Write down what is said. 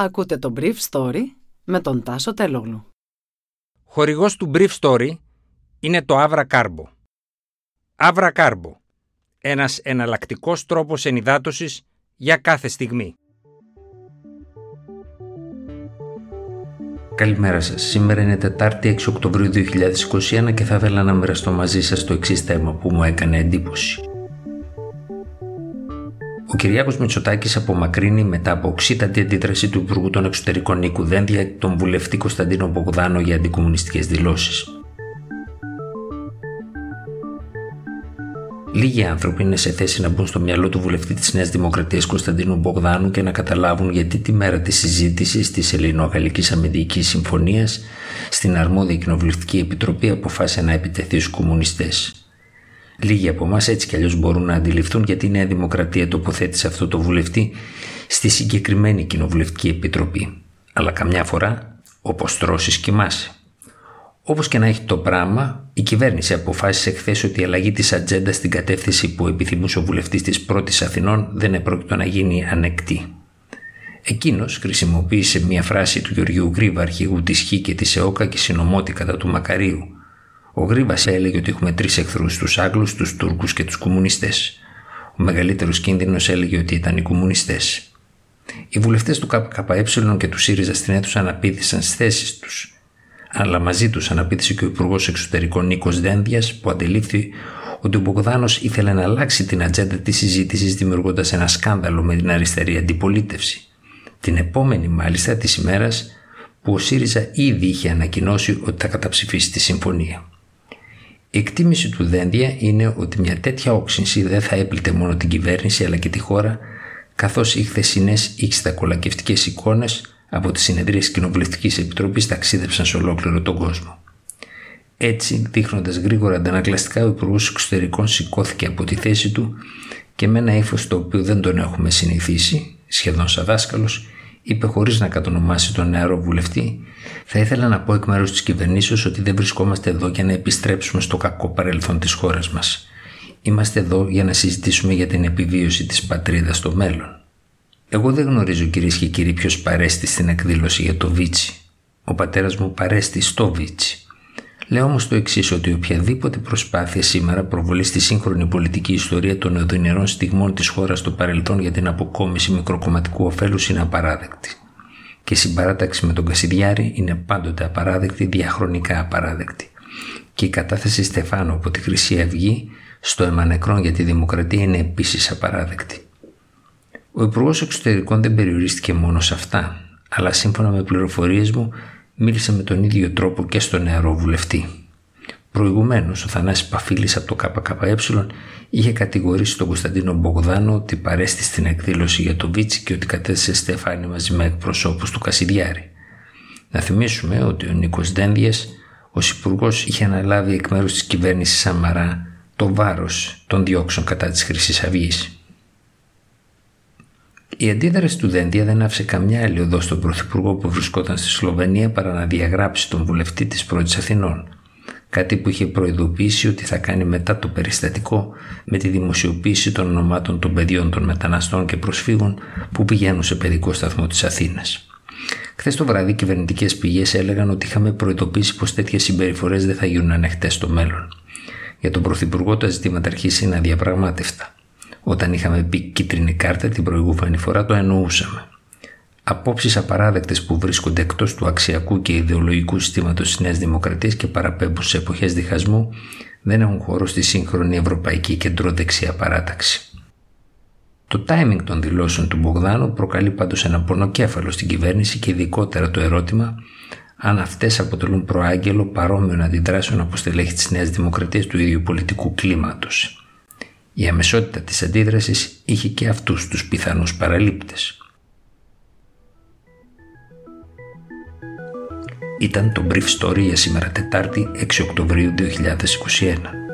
Ακούτε το Brief Story με τον Τάσο Τελόγλου. Χορηγός του Brief Story είναι το Avra Carbo. Avra Carbo. Ένας εναλλακτικός τρόπος ενυδάτωσης για κάθε στιγμή. Καλημέρα σας. Σήμερα είναι Τετάρτη 6 Οκτωβρίου 2021 και θα ήθελα να μοιραστώ μαζί σας το εξής θέμα που μου έκανε εντύπωση. Ο Κυριάκος Μητσοτάκης απομακρύνει μετά από οξύτατη αντίδραση του Υπουργού των Εξωτερικών Νίκου Δένδια τον βουλευτή Κωνσταντίνο Μπογδάνο για αντικομουνιστικές δηλώσεις. Λίγοι άνθρωποι είναι σε θέση να μπουν στο μυαλό του βουλευτή της Νέας Δημοκρατίας Κωνσταντίνου Μπογδάνου και να καταλάβουν γιατί τη μέρα της συζήτησης της Ελληνο-Γαλλική Αμυντικής Συμφωνίας στην αρμόδια κοινοβουλευτική επιτροπή αποφάσισε να επιτεθεί στους κομμουνιστές. Λίγοι από εμάς έτσι κι αλλιώς μπορούν να αντιληφθούν γιατί η Νέα Δημοκρατία τοποθέτησε αυτό το βουλευτή στη συγκεκριμένη κοινοβουλευτική επιτροπή. Αλλά καμιά φορά, όπως τρώσεις, κοιμάσαι. Όπως και να έχει το πράγμα, η κυβέρνηση αποφάσισε χθες ότι η αλλαγή της ατζέντα στην κατεύθυνση που επιθυμούσε ο βουλευτής της πρώτης Αθηνών δεν επρόκειτο να γίνει ανεκτή. Εκείνος χρησιμοποίησε μια φράση του Γεωργίου Γκρίβα, αρχηγού της ΧΙ και της ΕΟΚΑ και συνομότη κατά του Μακαρίου, ο Γρήβα έλεγε ότι έχουμε τρεις εχθρούς, τους Άγγλους, τους Τούρκους και τους κομμουνιστές. Ο μεγαλύτερος κίνδυνος έλεγε ότι ήταν οι κομμουνιστές. Οι βουλευτές του ΚΚΕ και του ΣΥΡΙΖΑ στην αίθουσα αναπήδησαν στις θέσεις τους. Αλλά μαζί τους αναπήδησε και ο Υπουργός Εξωτερικών Νίκος Δένδιας, που αντιλήφθη ότι ο Μπογδάνος ήθελε να αλλάξει την ατζέντα της συζήτησης, δημιουργώντας ένα σκάνδαλο με την αριστερή αντιπολίτευση. Την επόμενη, μάλιστα, της ημέρας που ο ΣΥΡΙΖΑ ήδη είχε ανακοινώσει ότι θα καταψηφίσει τη συμφωνία. Η εκτίμηση του Δένδια είναι ότι μια τέτοια όξυνση δεν θα έπλητε μόνο την κυβέρνηση αλλά και τη χώρα, καθώς οι χθεσινές ηξτακολακευτικέ εικόνες από τις συνεδρίες τη Κοινοβουλευτικής Επιτροπής ταξίδεψαν σε ολόκληρο τον κόσμο. Έτσι, δείχνοντας γρήγορα αντανακλαστικά, ο Υπουργός Εξωτερικών σηκώθηκε από τη θέση του και με ένα ύφος το οποίο δεν τον έχουμε συνηθίσει, σχεδόν σαν δάσκαλος, είπε χωρίς να κατονομάσει τον νεαρό βουλευτή, θα ήθελα να πω εκ μέρους της κυβερνήσεως ότι δεν βρισκόμαστε εδώ για να επιστρέψουμε στο κακό παρελθόν της χώρας μας. Είμαστε εδώ για να συζητήσουμε για την επιβίωση της πατρίδας στο μέλλον. Εγώ δεν γνωρίζω κυρίες και κύριοι ποιος παρέστη στην εκδήλωση για το Βίτσι. Ο πατέρας μου παρέστη στο Βίτσι. Λέω όμως το εξής, ότι οποιαδήποτε προσπάθεια σήμερα προβολή στη σύγχρονη πολιτική ιστορία των οδυνηρών στιγμών της χώρας στο παρελθόν για την αποκόμιση μικροκομματικού ωφέλους είναι απαράδεκτη. Και η συμπαράταξη με τον Κασιδιάρη είναι πάντοτε απαράδεκτη, διαχρονικά απαράδεκτη. Και η κατάθεση Στεφάνου από τη Χρυσή Αυγή στο αιμα για τη Δημοκρατία είναι επίσης απαράδεκτη. Ο Υπουργός Εξωτερικών δεν περιορίστηκε μόνο σε αυτά, αλλά σύμφωνα με πληροφορίες μου μίλησε με τον ίδιο τρόπο και στον νεαρό βουλευτή. Προηγουμένως, ο Θανάσης Παφίλης από το ΚΚΕ είχε κατηγορήσει τον Κωνσταντίνο Μπογδάνο ότι παρέστη στην εκδήλωση για το Βίτσι και ότι κατέθεσε στεφάνι μαζί με εκπροσώπους του Κασιδιάρη. Να θυμίσουμε ότι ο Νίκος Δένδιε, ως υπουργός, είχε αναλάβει εκ μέρους της κυβέρνησης Σαμαρά το βάρος των διώξεων κατά της Χρυσής Αυγής. Η αντίδραση του Δέντια δεν άφησε καμιά άλλη οδό στον Πρωθυπουργό που βρισκόταν στη Σλοβενία παρά να διαγράψει τον βουλευτή της πρώτης Αθηνών. Κάτι που είχε προειδοποιήσει ότι θα κάνει μετά το περιστατικό με τη δημοσιοποίηση των ονομάτων των παιδιών των μεταναστών και προσφύγων που πηγαίνουν σε παιδικό σταθμό της Αθήνας. Χθες το βράδυ, κυβερνητικές πηγές έλεγαν ότι είχαμε προειδοποιήσει πως τέτοιες συμπεριφορές δεν θα γίνουν ανεχτέ στο μέλλον. Για τον Πρωθυπουργό τα ζητήματα αρχίσει είναι αδιαπραγμάτευτα. Όταν είχαμε πει κίτρινη κάρτα την προηγούμενη φορά το εννοούσαμε. Απόψεις απαράδεκτες που βρίσκονται εκτός του αξιακού και ιδεολογικού συστήματος της Νέας Δημοκρατίας και παραπέμπουν σε εποχές διχασμού δεν έχουν χώρο στη σύγχρονη ευρωπαϊκή κεντροδεξιά παράταξη. Το timing των δηλώσεων του Μπογδάνου προκαλεί πάντως ένα πονοκέφαλο στην κυβέρνηση και ειδικότερα το ερώτημα αν αυτές αποτελούν προάγγελο παρόμοιων αντιδράσεων από στελέχη της Νέας Δημοκρατίας του ίδιου πολιτικού κλίματος. Η αμεσότητα της αντίδρασης είχε και αυτούς τους πιθανούς παραλήπτες. Ήταν το Brief Story για σήμερα Τετάρτη 6 Οκτωβρίου 2021.